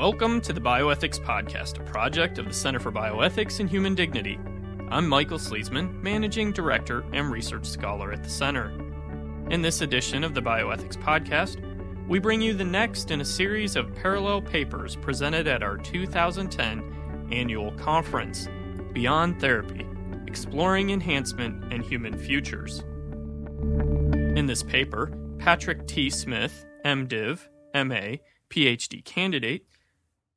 Welcome to the Bioethics Podcast, a project of the Center for Bioethics and Human Dignity. I'm Michael Sleasman, Managing Director and Research Scholar at the Center. In this edition of the Bioethics Podcast, we bring you the next in a series of parallel papers presented at our 2010 annual conference, Beyond Therapy Exploring Enhancement and Human Futures. In this paper, Patrick T. Smith, MDiv, MA, PhD candidate,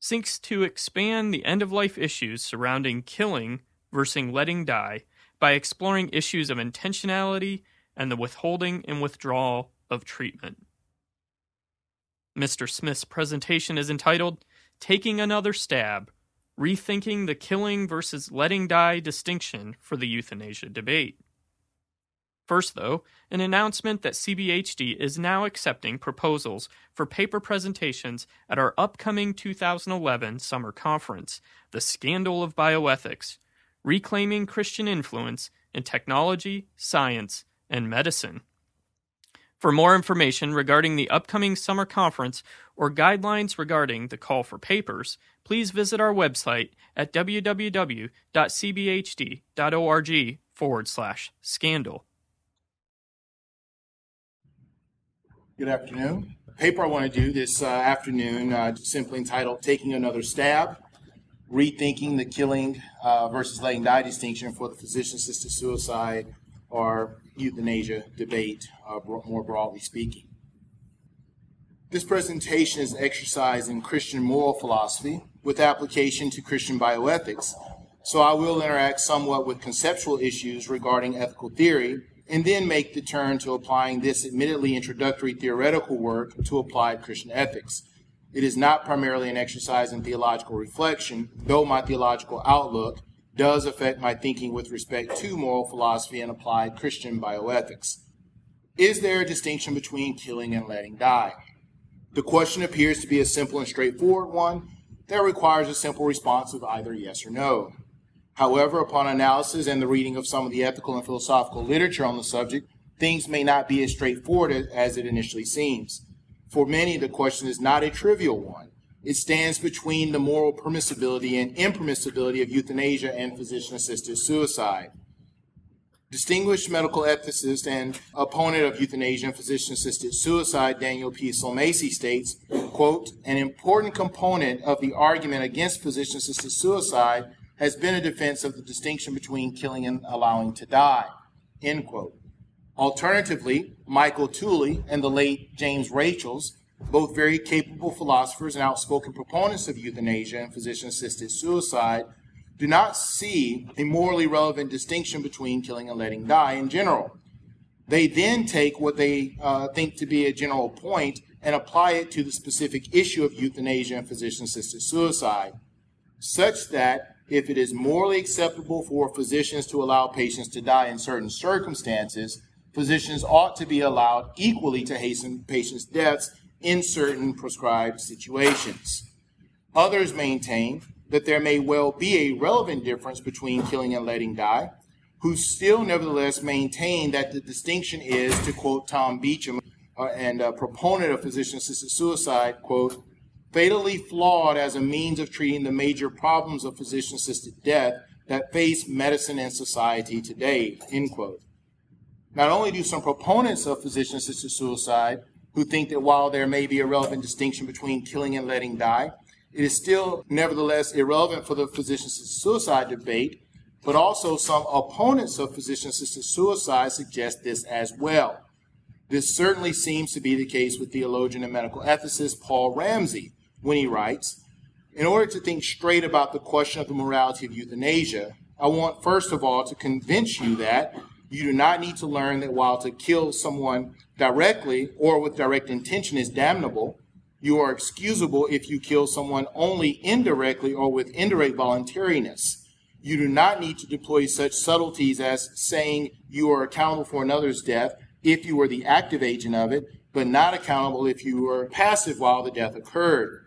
seeks to expand the end of life issues surrounding killing versus letting die by exploring issues of intentionality and the withholding and withdrawal of treatment. Mr. Smith's presentation is entitled Taking Another Stab Rethinking the Killing versus Letting Die Distinction for the Euthanasia Debate. First, though, an announcement that CBHD is now accepting proposals for paper presentations at our upcoming 2011 summer conference, The Scandal of Bioethics Reclaiming Christian Influence in Technology, Science, and Medicine. For more information regarding the upcoming summer conference or guidelines regarding the call for papers, please visit our website at www.cbhd.org forward slash scandal. Good afternoon. Paper I want to do this uh, afternoon, uh, simply entitled Taking Another Stab Rethinking the Killing uh, versus Letting Die Distinction for the Physician Assisted Suicide or Euthanasia Debate, uh, more broadly speaking. This presentation is an exercise in Christian moral philosophy with application to Christian bioethics. So I will interact somewhat with conceptual issues regarding ethical theory and then make the turn to applying this admittedly introductory theoretical work to applied Christian ethics. It is not primarily an exercise in theological reflection, though my theological outlook does affect my thinking with respect to moral philosophy and applied Christian bioethics. Is there a distinction between killing and letting die? The question appears to be a simple and straightforward one that requires a simple response of either yes or no. However, upon analysis and the reading of some of the ethical and philosophical literature on the subject, things may not be as straightforward as it initially seems. For many, the question is not a trivial one. It stands between the moral permissibility and impermissibility of euthanasia and physician assisted suicide. Distinguished medical ethicist and opponent of euthanasia and physician assisted suicide, Daniel P. Sulmasy states, quote, an important component of the argument against physician assisted suicide has been a defense of the distinction between killing and allowing to die. End quote. Alternatively, Michael Tooley and the late James Rachels, both very capable philosophers and outspoken proponents of euthanasia and physician assisted suicide, do not see a morally relevant distinction between killing and letting die in general. They then take what they uh, think to be a general point and apply it to the specific issue of euthanasia and physician assisted suicide, such that if it is morally acceptable for physicians to allow patients to die in certain circumstances, physicians ought to be allowed equally to hasten patients' deaths in certain prescribed situations. Others maintain that there may well be a relevant difference between killing and letting die, who still nevertheless maintain that the distinction is, to quote Tom Beauchamp, uh, and a proponent of physician assisted suicide, quote, fatally flawed as a means of treating the major problems of physician assisted death that face medicine and society today. End quote. Not only do some proponents of physician assisted suicide who think that while there may be a relevant distinction between killing and letting die, it is still nevertheless irrelevant for the physician assisted suicide debate, but also some opponents of physician assisted suicide suggest this as well. This certainly seems to be the case with theologian and medical ethicist Paul Ramsey, when he writes, in order to think straight about the question of the morality of euthanasia, I want first of all to convince you that you do not need to learn that while to kill someone directly or with direct intention is damnable, you are excusable if you kill someone only indirectly or with indirect voluntariness. You do not need to deploy such subtleties as saying you are accountable for another's death if you were the active agent of it, but not accountable if you were passive while the death occurred.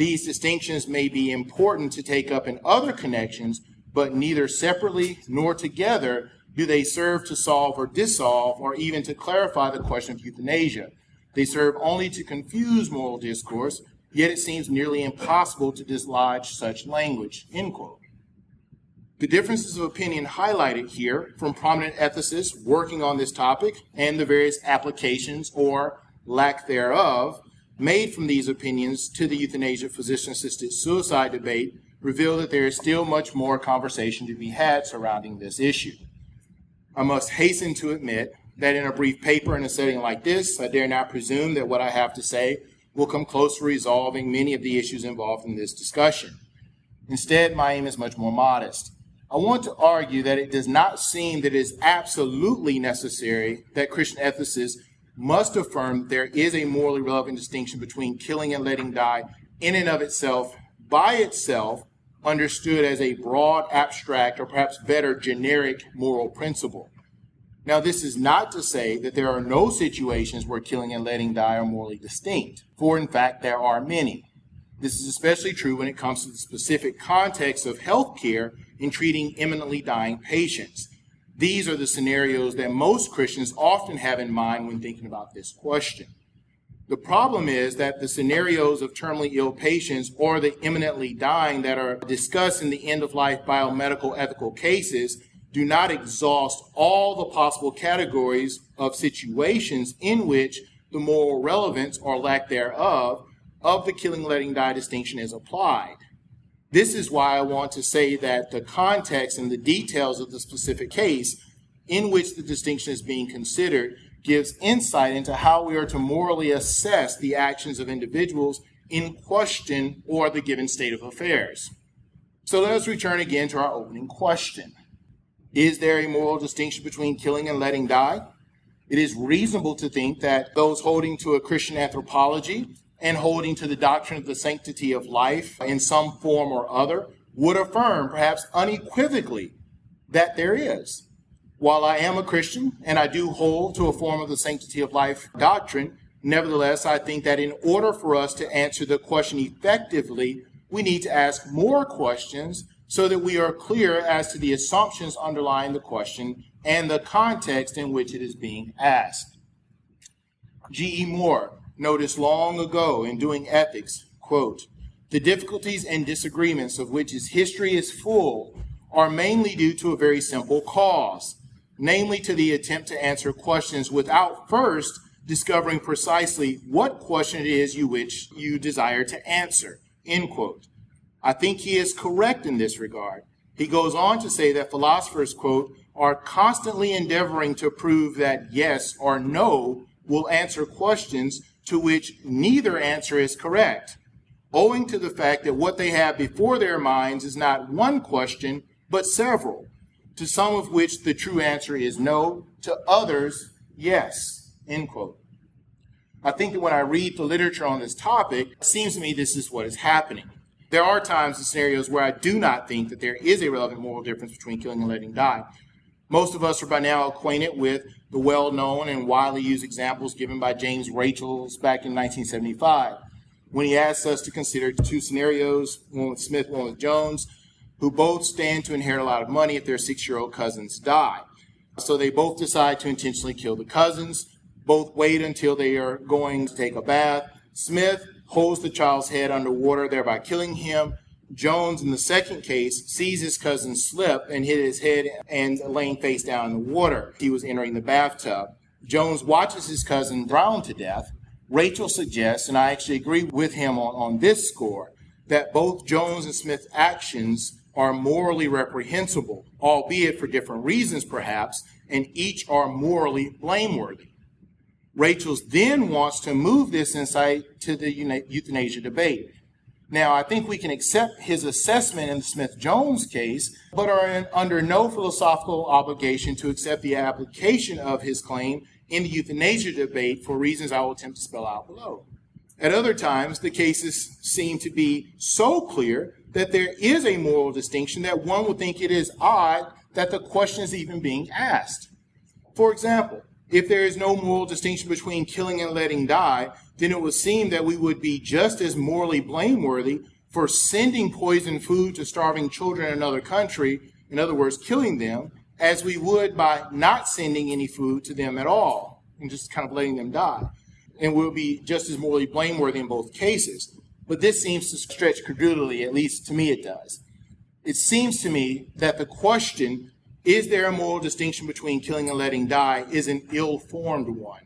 These distinctions may be important to take up in other connections, but neither separately nor together do they serve to solve or dissolve or even to clarify the question of euthanasia. They serve only to confuse moral discourse yet it seems nearly impossible to dislodge such language. End quote. The differences of opinion highlighted here from prominent ethicists working on this topic and the various applications or lack thereof made from these opinions to the euthanasia physician assisted suicide debate reveal that there is still much more conversation to be had surrounding this issue. I must hasten to admit that in a brief paper in a setting like this, I dare not presume that what I have to say will come close to resolving many of the issues involved in this discussion. Instead, my aim is much more modest. I want to argue that it does not seem that it is absolutely necessary that Christian ethicists must affirm there is a morally relevant distinction between killing and letting die in and of itself, by itself, understood as a broad, abstract, or perhaps better, generic moral principle. Now, this is not to say that there are no situations where killing and letting die are morally distinct, for in fact, there are many. This is especially true when it comes to the specific context of healthcare in treating imminently dying patients. These are the scenarios that most Christians often have in mind when thinking about this question. The problem is that the scenarios of terminally ill patients or the imminently dying that are discussed in the end of life biomedical ethical cases do not exhaust all the possible categories of situations in which the moral relevance or lack thereof of the killing letting die distinction is applied. This is why I want to say that the context and the details of the specific case in which the distinction is being considered gives insight into how we are to morally assess the actions of individuals in question or the given state of affairs. So let us return again to our opening question. Is there a moral distinction between killing and letting die? It is reasonable to think that those holding to a Christian anthropology and holding to the doctrine of the sanctity of life in some form or other would affirm, perhaps unequivocally, that there is. While I am a Christian and I do hold to a form of the sanctity of life doctrine, nevertheless, I think that in order for us to answer the question effectively, we need to ask more questions so that we are clear as to the assumptions underlying the question and the context in which it is being asked. G.E. Moore, noticed long ago in doing ethics, quote, the difficulties and disagreements of which his history is full are mainly due to a very simple cause, namely to the attempt to answer questions without first discovering precisely what question it is you which you desire to answer. End quote. I think he is correct in this regard. He goes on to say that philosophers, quote, are constantly endeavoring to prove that yes or no will answer questions to which neither answer is correct, owing to the fact that what they have before their minds is not one question, but several, to some of which the true answer is no, to others, yes. End quote. I think that when I read the literature on this topic, it seems to me this is what is happening. There are times and scenarios where I do not think that there is a relevant moral difference between killing and letting die. Most of us are by now acquainted with the well known and widely used examples given by James Rachels back in 1975 when he asked us to consider two scenarios one with Smith, one with Jones, who both stand to inherit a lot of money if their six year old cousins die. So they both decide to intentionally kill the cousins. Both wait until they are going to take a bath. Smith holds the child's head underwater, thereby killing him. Jones, in the second case, sees his cousin slip and hit his head and laying face down in the water. He was entering the bathtub. Jones watches his cousin drown to death. Rachel suggests, and I actually agree with him on, on this score, that both Jones and Smith's actions are morally reprehensible, albeit for different reasons perhaps, and each are morally blameworthy. Rachels then wants to move this insight to the euthanasia debate. Now, I think we can accept his assessment in the Smith Jones case, but are in, under no philosophical obligation to accept the application of his claim in the euthanasia debate for reasons I will attempt to spell out below. At other times, the cases seem to be so clear that there is a moral distinction that one would think it is odd that the question is even being asked. For example, if there is no moral distinction between killing and letting die, then it would seem that we would be just as morally blameworthy for sending poisoned food to starving children in another country, in other words, killing them, as we would by not sending any food to them at all and just kind of letting them die. And we'll be just as morally blameworthy in both cases. but this seems to stretch credulity, at least to me it does. It seems to me that the question, is there a moral distinction between killing and letting die, is an ill formed one.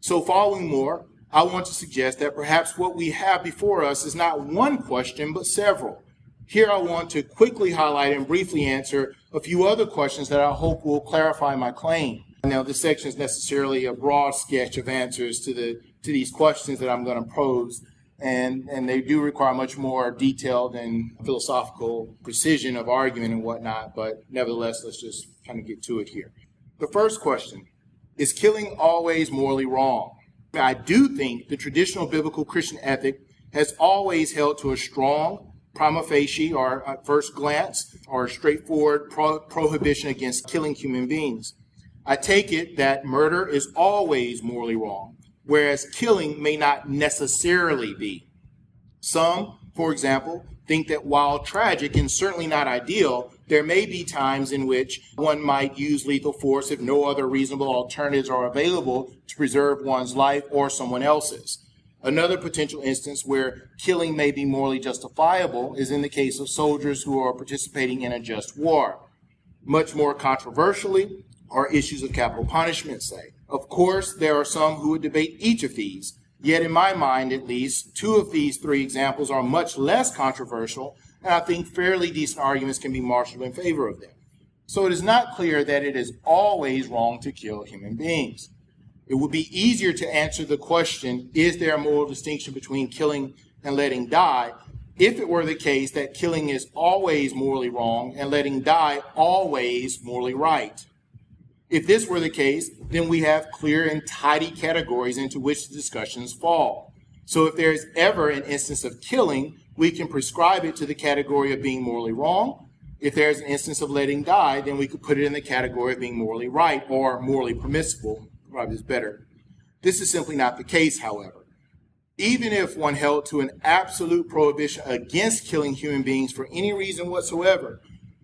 So, following Moore, I want to suggest that perhaps what we have before us is not one question, but several. Here I want to quickly highlight and briefly answer a few other questions that I hope will clarify my claim. Now, this section is necessarily a broad sketch of answers to the to these questions that I'm going to pose, and and they do require much more detailed and philosophical precision of argument and whatnot. But nevertheless, let's just kind of get to it here. The first question is: Killing always morally wrong? I do think the traditional biblical Christian ethic has always held to a strong prima facie or at first glance or straightforward pro- prohibition against killing human beings. I take it that murder is always morally wrong, whereas killing may not necessarily be. Some, for example, think that while tragic and certainly not ideal, there may be times in which one might use lethal force if no other reasonable alternatives are available to preserve one's life or someone else's. Another potential instance where killing may be morally justifiable is in the case of soldiers who are participating in a just war. Much more controversially are issues of capital punishment, say. Of course, there are some who would debate each of these, yet in my mind at least, two of these three examples are much less controversial, and I think fairly decent arguments can be marshaled in favor of them. So it is not clear that it is always wrong to kill human beings. It would be easier to answer the question, is there a moral distinction between killing and letting die, if it were the case that killing is always morally wrong and letting die always morally right. If this were the case, then we have clear and tidy categories into which the discussions fall. So if there is ever an instance of killing, we can prescribe it to the category of being morally wrong. If there's an instance of letting die, then we could put it in the category of being morally right or morally permissible, probably is better. This is simply not the case, however. Even if one held to an absolute prohibition against killing human beings for any reason whatsoever,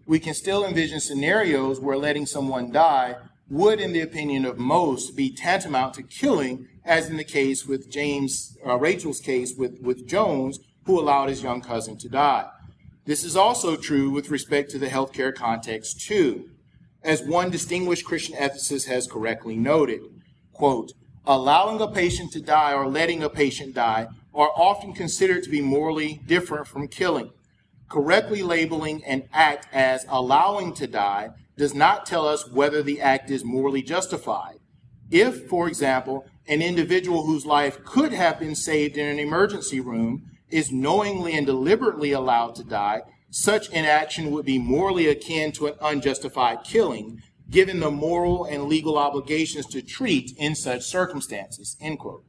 we can still envision scenarios where letting someone die would, in the opinion of most, be tantamount to killing, as in the case with James, uh, Rachel's case with, with Jones, who allowed his young cousin to die. This is also true with respect to the healthcare context, too. As one distinguished Christian ethicist has correctly noted, quote, allowing a patient to die or letting a patient die are often considered to be morally different from killing. Correctly labeling an act as allowing to die does not tell us whether the act is morally justified. If, for example, an individual whose life could have been saved in an emergency room is knowingly and deliberately allowed to die, such inaction would be morally akin to an unjustified killing, given the moral and legal obligations to treat in such circumstances. End quote.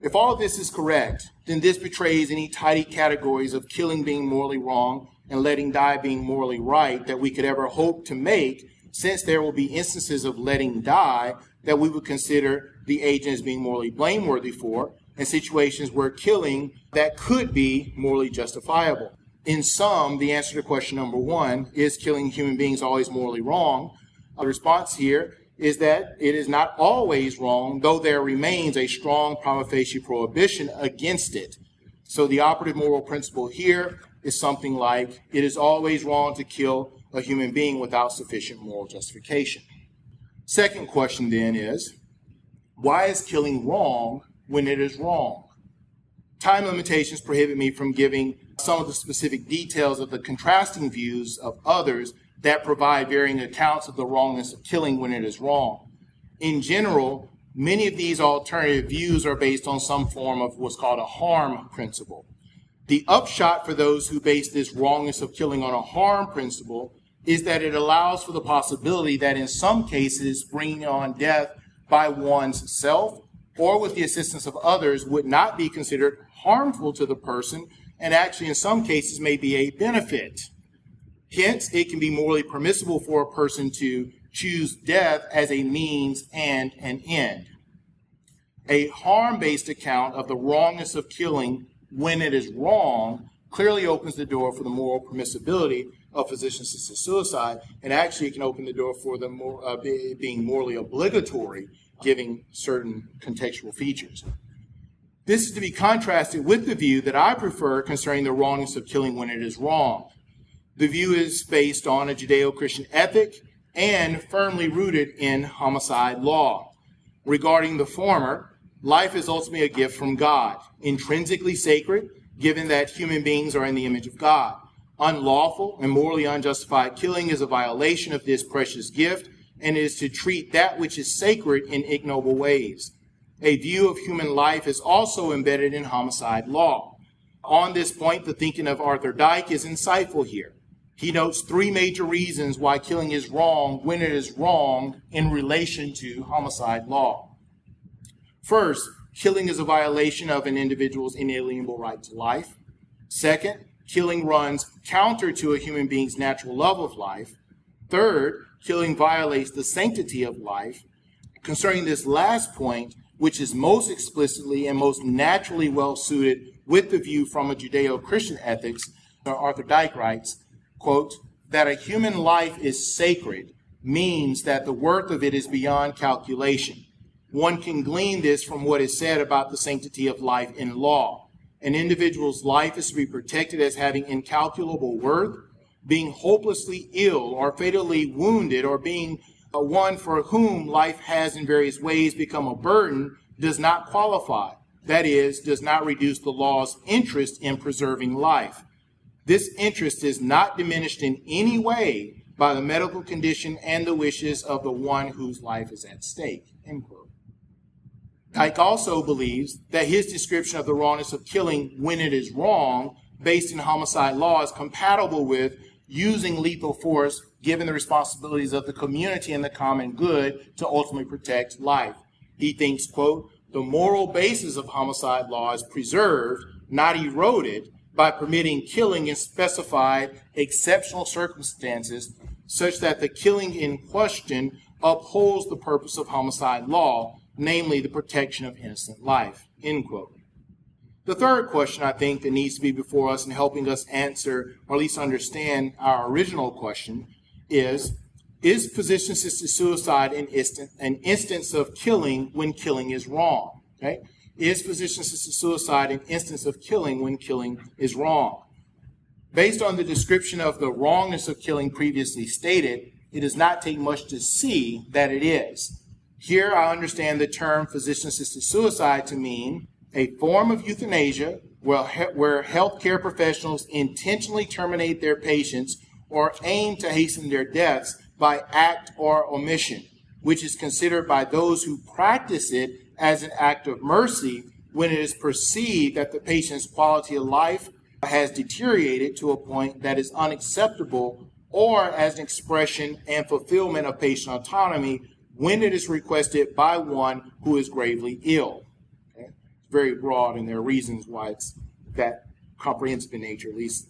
If all of this is correct, then this betrays any tidy categories of killing being morally wrong and letting die being morally right that we could ever hope to make, since there will be instances of letting die that we would consider the agent is being morally blameworthy for, and situations where killing that could be morally justifiable. In sum, the answer to question number one is killing human beings always morally wrong? The response here is that it is not always wrong, though there remains a strong prima facie prohibition against it. So the operative moral principle here is something like it is always wrong to kill a human being without sufficient moral justification. Second question then is why is killing wrong when it is wrong? Time limitations prohibit me from giving some of the specific details of the contrasting views of others that provide varying accounts of the wrongness of killing when it is wrong. In general, many of these alternative views are based on some form of what's called a harm principle. The upshot for those who base this wrongness of killing on a harm principle is that it allows for the possibility that in some cases, bringing on death by one's self or with the assistance of others would not be considered harmful to the person and actually in some cases may be a benefit. Hence, it can be morally permissible for a person to choose death as a means and an end. A harm based account of the wrongness of killing when it is wrong clearly opens the door for the moral permissibility of physician assisted suicide, and actually it can open the door for the more, uh, being morally obligatory, giving certain contextual features. This is to be contrasted with the view that I prefer concerning the wrongness of killing when it is wrong. The view is based on a Judeo Christian ethic and firmly rooted in homicide law. Regarding the former, life is ultimately a gift from God, intrinsically sacred, given that human beings are in the image of God. Unlawful and morally unjustified killing is a violation of this precious gift and is to treat that which is sacred in ignoble ways. A view of human life is also embedded in homicide law. On this point, the thinking of Arthur Dyck is insightful here. He notes three major reasons why killing is wrong when it is wrong in relation to homicide law. First, killing is a violation of an individual's inalienable right to life. Second, killing runs counter to a human being's natural love of life. Third, killing violates the sanctity of life. Concerning this last point, which is most explicitly and most naturally well suited with the view from a Judeo Christian ethics, Arthur Dyck writes, quote, that a human life is sacred means that the worth of it is beyond calculation. One can glean this from what is said about the sanctity of life in law. An individual's life is to be protected as having incalculable worth. Being hopelessly ill or fatally wounded or being uh, one for whom life has in various ways become a burden does not qualify. That is, does not reduce the law's interest in preserving life. This interest is not diminished in any way by the medical condition and the wishes of the one whose life is at stake. End quote. Dyck also believes that his description of the wrongness of killing when it is wrong, based in homicide law, is compatible with using lethal force given the responsibilities of the community and the common good to ultimately protect life. He thinks, quote, the moral basis of homicide law is preserved, not eroded, by permitting killing in specified exceptional circumstances such that the killing in question upholds the purpose of homicide law, namely the protection of innocent life. End quote. The third question I think that needs to be before us in helping us answer or at least understand our original question is Is physician assisted suicide an, instant, an instance of killing when killing is wrong? Okay? Is physician assisted suicide an instance of killing when killing is wrong? Based on the description of the wrongness of killing previously stated, it does not take much to see that it is. Here I understand the term physician assisted suicide to mean a form of euthanasia where, healthcare professionals intentionally terminate their patients or aim to hasten their deaths by act or omission, which is considered by those who practice it as an act of mercy when it is perceived that the patient's quality of life has deteriorated to a point that is unacceptable or as an expression and fulfillment of patient autonomy when it is requested by one who is gravely ill. Very broad, and there are reasons why it's that comprehensive in nature, at least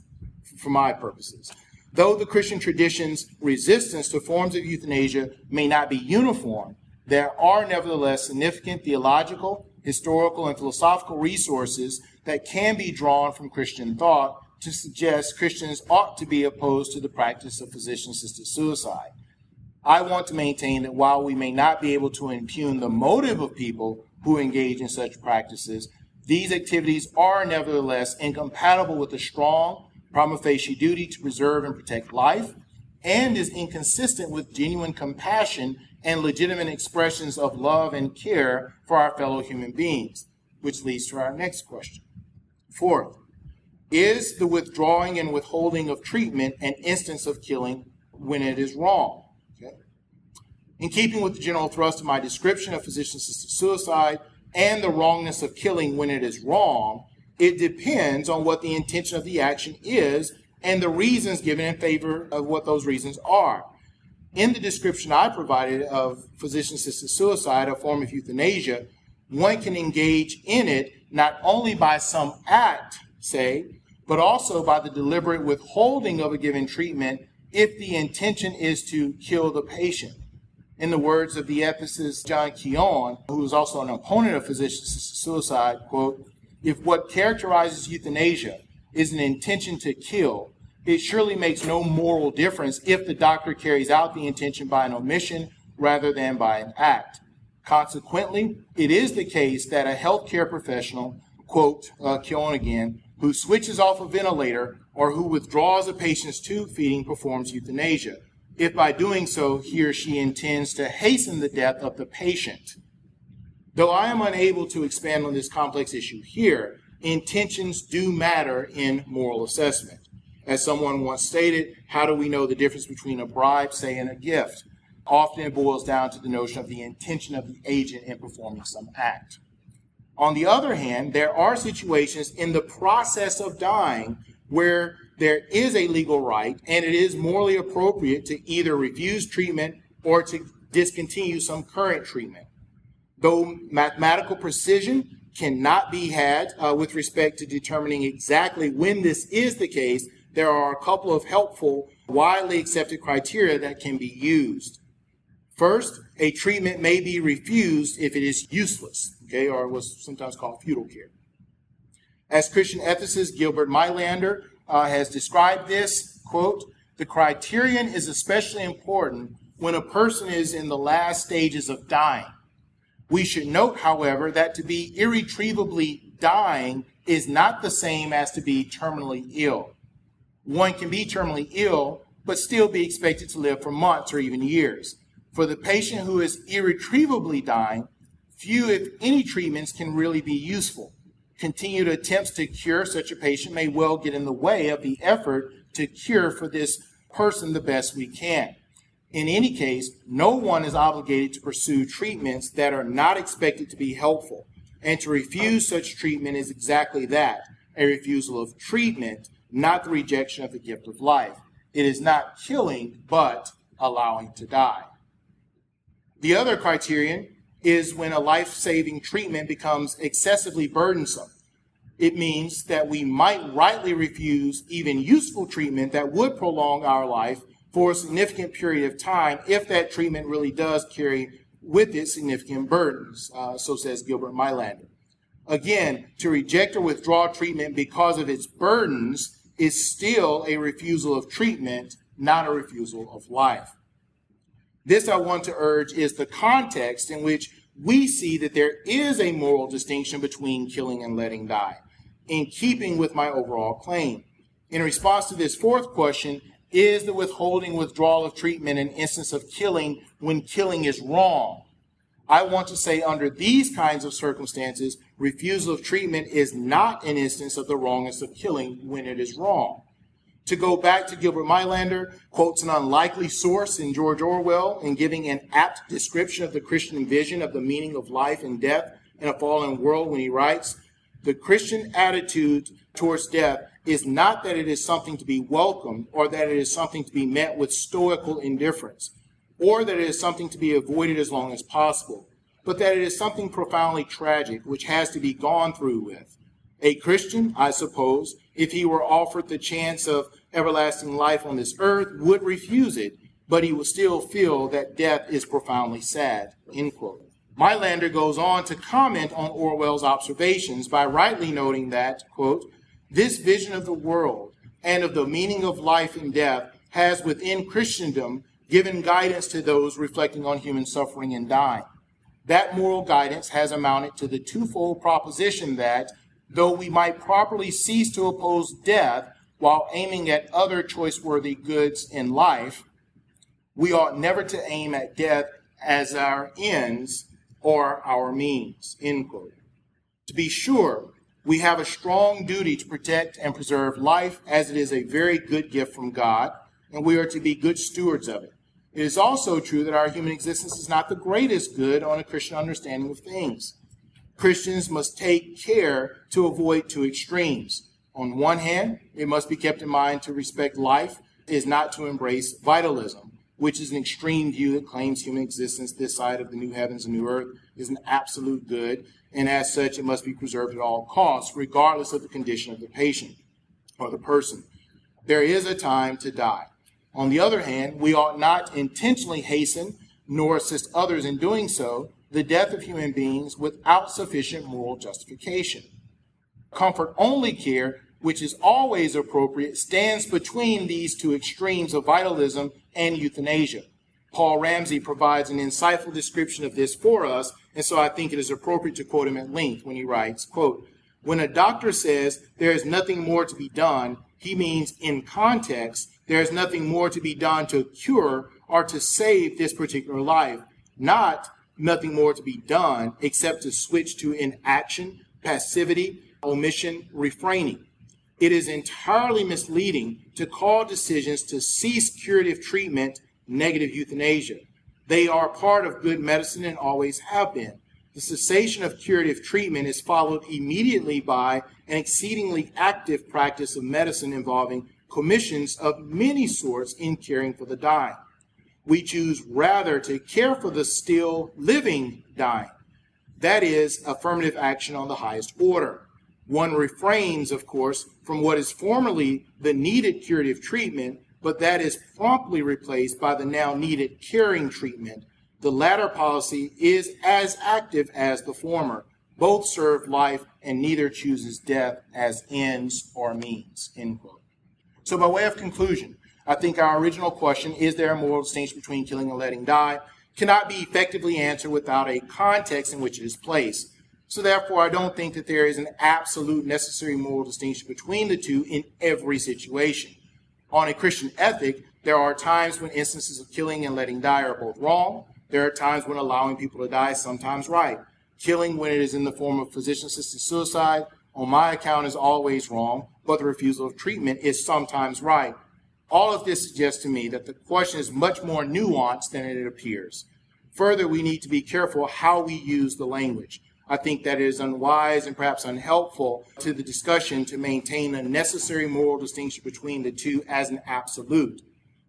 for my purposes. Though the Christian tradition's resistance to forms of euthanasia may not be uniform, there are nevertheless significant theological, historical, and philosophical resources that can be drawn from Christian thought to suggest Christians ought to be opposed to the practice of physician assisted suicide. I want to maintain that while we may not be able to impugn the motive of people who engage in such practices, these activities are nevertheless incompatible with the strong prima facie duty to preserve and protect life and is inconsistent with genuine compassion and legitimate expressions of love and care for our fellow human beings, which leads to our next question. Fourth, is the withdrawing and withholding of treatment an instance of killing when it is wrong? In keeping with the general thrust of my description of physician assisted suicide and the wrongness of killing when it is wrong, it depends on what the intention of the action is and the reasons given in favor of what those reasons are in the description I provided of physician assisted suicide, a form of euthanasia, one can engage in it not only by some act, say, but also by the deliberate withholding of a given treatment if the intention is to kill the patient. In the words of the ethicist John Keown, who is also an opponent of physician assisted suicide, quote, if what characterizes euthanasia is an intention to kill, it surely makes no moral difference if the doctor carries out the intention by an omission rather than by an act. Consequently, it is the case that a healthcare professional quote, uh, Keown again, who switches off a ventilator or who withdraws a patient's tube feeding performs euthanasia, if by doing so he or she intends to hasten the death of the patient. Though I am unable to expand on this complex issue here, intentions do matter in moral assessment. As someone once stated, how do we know the difference between a bribe, say, and a gift? Often it boils down to the notion of the intention of the agent in performing some act. On the other hand, there are situations in the process of dying where there is a legal right and it is morally appropriate to either refuse treatment or to discontinue some current treatment. Though mathematical precision cannot be had uh, with respect to determining exactly when this is the case, there are a couple of helpful, widely accepted criteria that can be used. First, a treatment may be refused if it is useless, okay, or what's sometimes called futile care. As Christian ethicist Gilbert Meilaender uh, has described this, quote, the criterion is especially important when a person is in the last stages of dying. We should note, however, that to be irretrievably dying is not the same as to be terminally ill. One can be terminally ill, but still be expected to live for months or even years. For the patient who is irretrievably dying, few, if any, treatments can really be useful. Continued attempts to cure such a patient may well get in the way of the effort to cure for this person the best we can. In any case, no one is obligated to pursue treatments that are not expected to be helpful. And to refuse such treatment is exactly that a refusal of treatment not the rejection of the gift of life. It is not killing, but allowing to die. The other criterion is when a life saving treatment becomes excessively burdensome. It means that we might rightly refuse even useful treatment that would prolong our life for a significant period of time if that treatment really does carry with it significant burdens, uh, so says Gilbert Meilaender. Again, to reject or withdraw treatment because of its burdens is still a refusal of treatment, not a refusal of life. This I want to urge is the context in which we see that there is a moral distinction between killing and letting die, in keeping with my overall claim. In response to this fourth question, is the withholding withdrawal of treatment an instance of killing when killing is wrong? I want to say under these kinds of circumstances, refusal of treatment is not an instance of the wrongness of killing when it is wrong. To go back to Gilbert Meilaender, quotes an unlikely source in George Orwell in giving an apt description of the Christian vision of the meaning of life and death in a fallen world when he writes, the Christian attitude towards death is not that it is something to be welcomed or that it is something to be met with stoical indifference or that it is something to be avoided as long as possible, but that it is something profoundly tragic which has to be gone through with. A Christian, I suppose, if he were offered the chance of everlasting life on this earth, would refuse it, but he would still feel that death is profoundly sad. End quote. Meilaender goes on to comment on Orwell's observations by rightly noting that, quote, this vision of the world and of the meaning of life and death has within Christendom given guidance to those reflecting on human suffering and dying. That moral guidance has amounted to the twofold proposition that, though we might properly cease to oppose death while aiming at other choice-worthy goods in life, we ought never to aim at death as our ends or our means. End quote. To be sure, we have a strong duty to protect and preserve life as it is a very good gift from God, and we are to be good stewards of it. It is also true that our human existence is not the greatest good on a Christian understanding of things. Christians must take care to avoid two extremes. On one hand, it must be kept in mind to respect life is not to embrace vitalism, which is an extreme view that claims human existence this side of the new heavens and new earth is an absolute good, and as such, it must be preserved at all costs, regardless of the condition of the patient or the person. There is a time to die. On the other hand, we ought not intentionally hasten nor assist others in doing so the death of human beings without sufficient moral justification. Comfort only care, which is always appropriate, stands between these two extremes of vitalism and euthanasia. Paul Ramsey provides an insightful description of this for us, and so I think it is appropriate to quote him at length when he writes, quote, When a doctor says there is nothing more to be done, he means in context, there is nothing more to be done to cure or to save this particular life, not nothing more to be done except to switch to inaction, passivity, omission, refraining. It is entirely misleading to call decisions to cease curative treatment negative euthanasia. They are part of good medicine and always have been. The cessation of curative treatment is followed immediately by an exceedingly active practice of medicine involving commissions of many sorts in caring for the dying. We choose rather to care for the still living dying. That is affirmative action on the highest order. One refrains, of course, from what is formerly the needed curative treatment, but that is promptly replaced by the now needed caring treatment. The latter policy is as active as the former. Both serve life, and neither chooses death as ends or means. End quote. So, by way of conclusion, I think our original question, is there a moral distinction between killing and letting die, cannot be effectively answered without a context in which it is placed. So therefore, I don't think that there is an absolute necessary moral distinction between the two in every situation. On a Christian ethic, there are times when instances of killing and letting die are both wrong. There are times when allowing people to die is sometimes right. Killing when it is in the form of physician-assisted suicide, on my account, is always wrong, but the refusal of treatment is sometimes right. All of this suggests to me that the question is much more nuanced than it appears. Further, we need to be careful how we use the language. I think that it is unwise and perhaps unhelpful to the discussion to maintain a necessary moral distinction between the two as an absolute.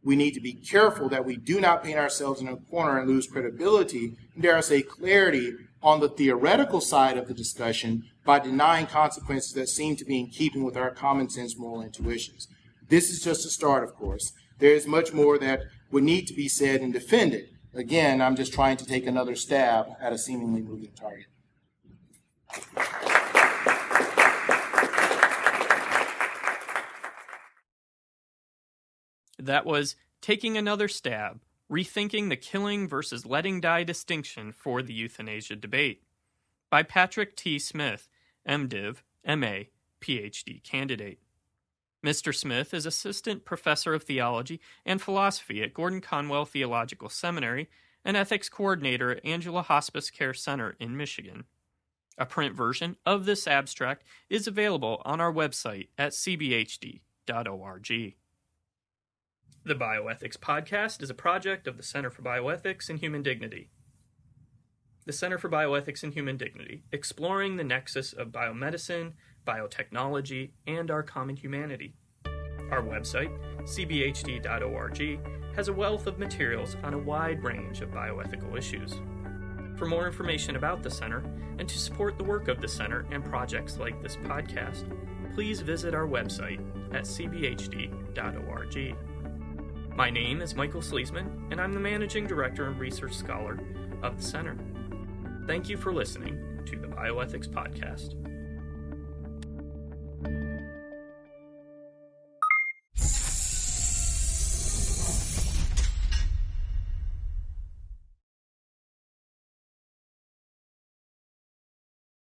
We need to be careful that we do not paint ourselves in a corner and lose credibility, and dare I say clarity, on the theoretical side of the discussion by denying consequences that seem to be in keeping with our common sense moral intuitions. This is just a start, of course. There is much more that would need to be said and defended. Again, I'm just trying to take another stab at a seemingly moving target. That was Taking Another Stab, rethinking the killing versus letting die distinction for the euthanasia debate by Patrick T. Smith, MDiv, MA, PhD candidate. Mr. Smith is Assistant Professor of Theology and Philosophy at Gordon Conwell Theological Seminary and Ethics Coordinator at Angela Hospice Care Center in Michigan. A print version of this abstract is available on our website at cbhd.org. The Bioethics Podcast is a project of the Center for Bioethics and Human Dignity. The Center for Bioethics and Human Dignity, exploring the nexus of biomedicine, biotechnology, and our common humanity. Our website, cbhd.org, has a wealth of materials on a wide range of bioethical issues. For more information about the Center and to support the work of the Center and projects like this podcast, please visit our website at cbhd.org. My name is Michael Sleasman, and I'm the Managing Director and Research Scholar of the Center. Thank you for listening to the Bioethics Podcast.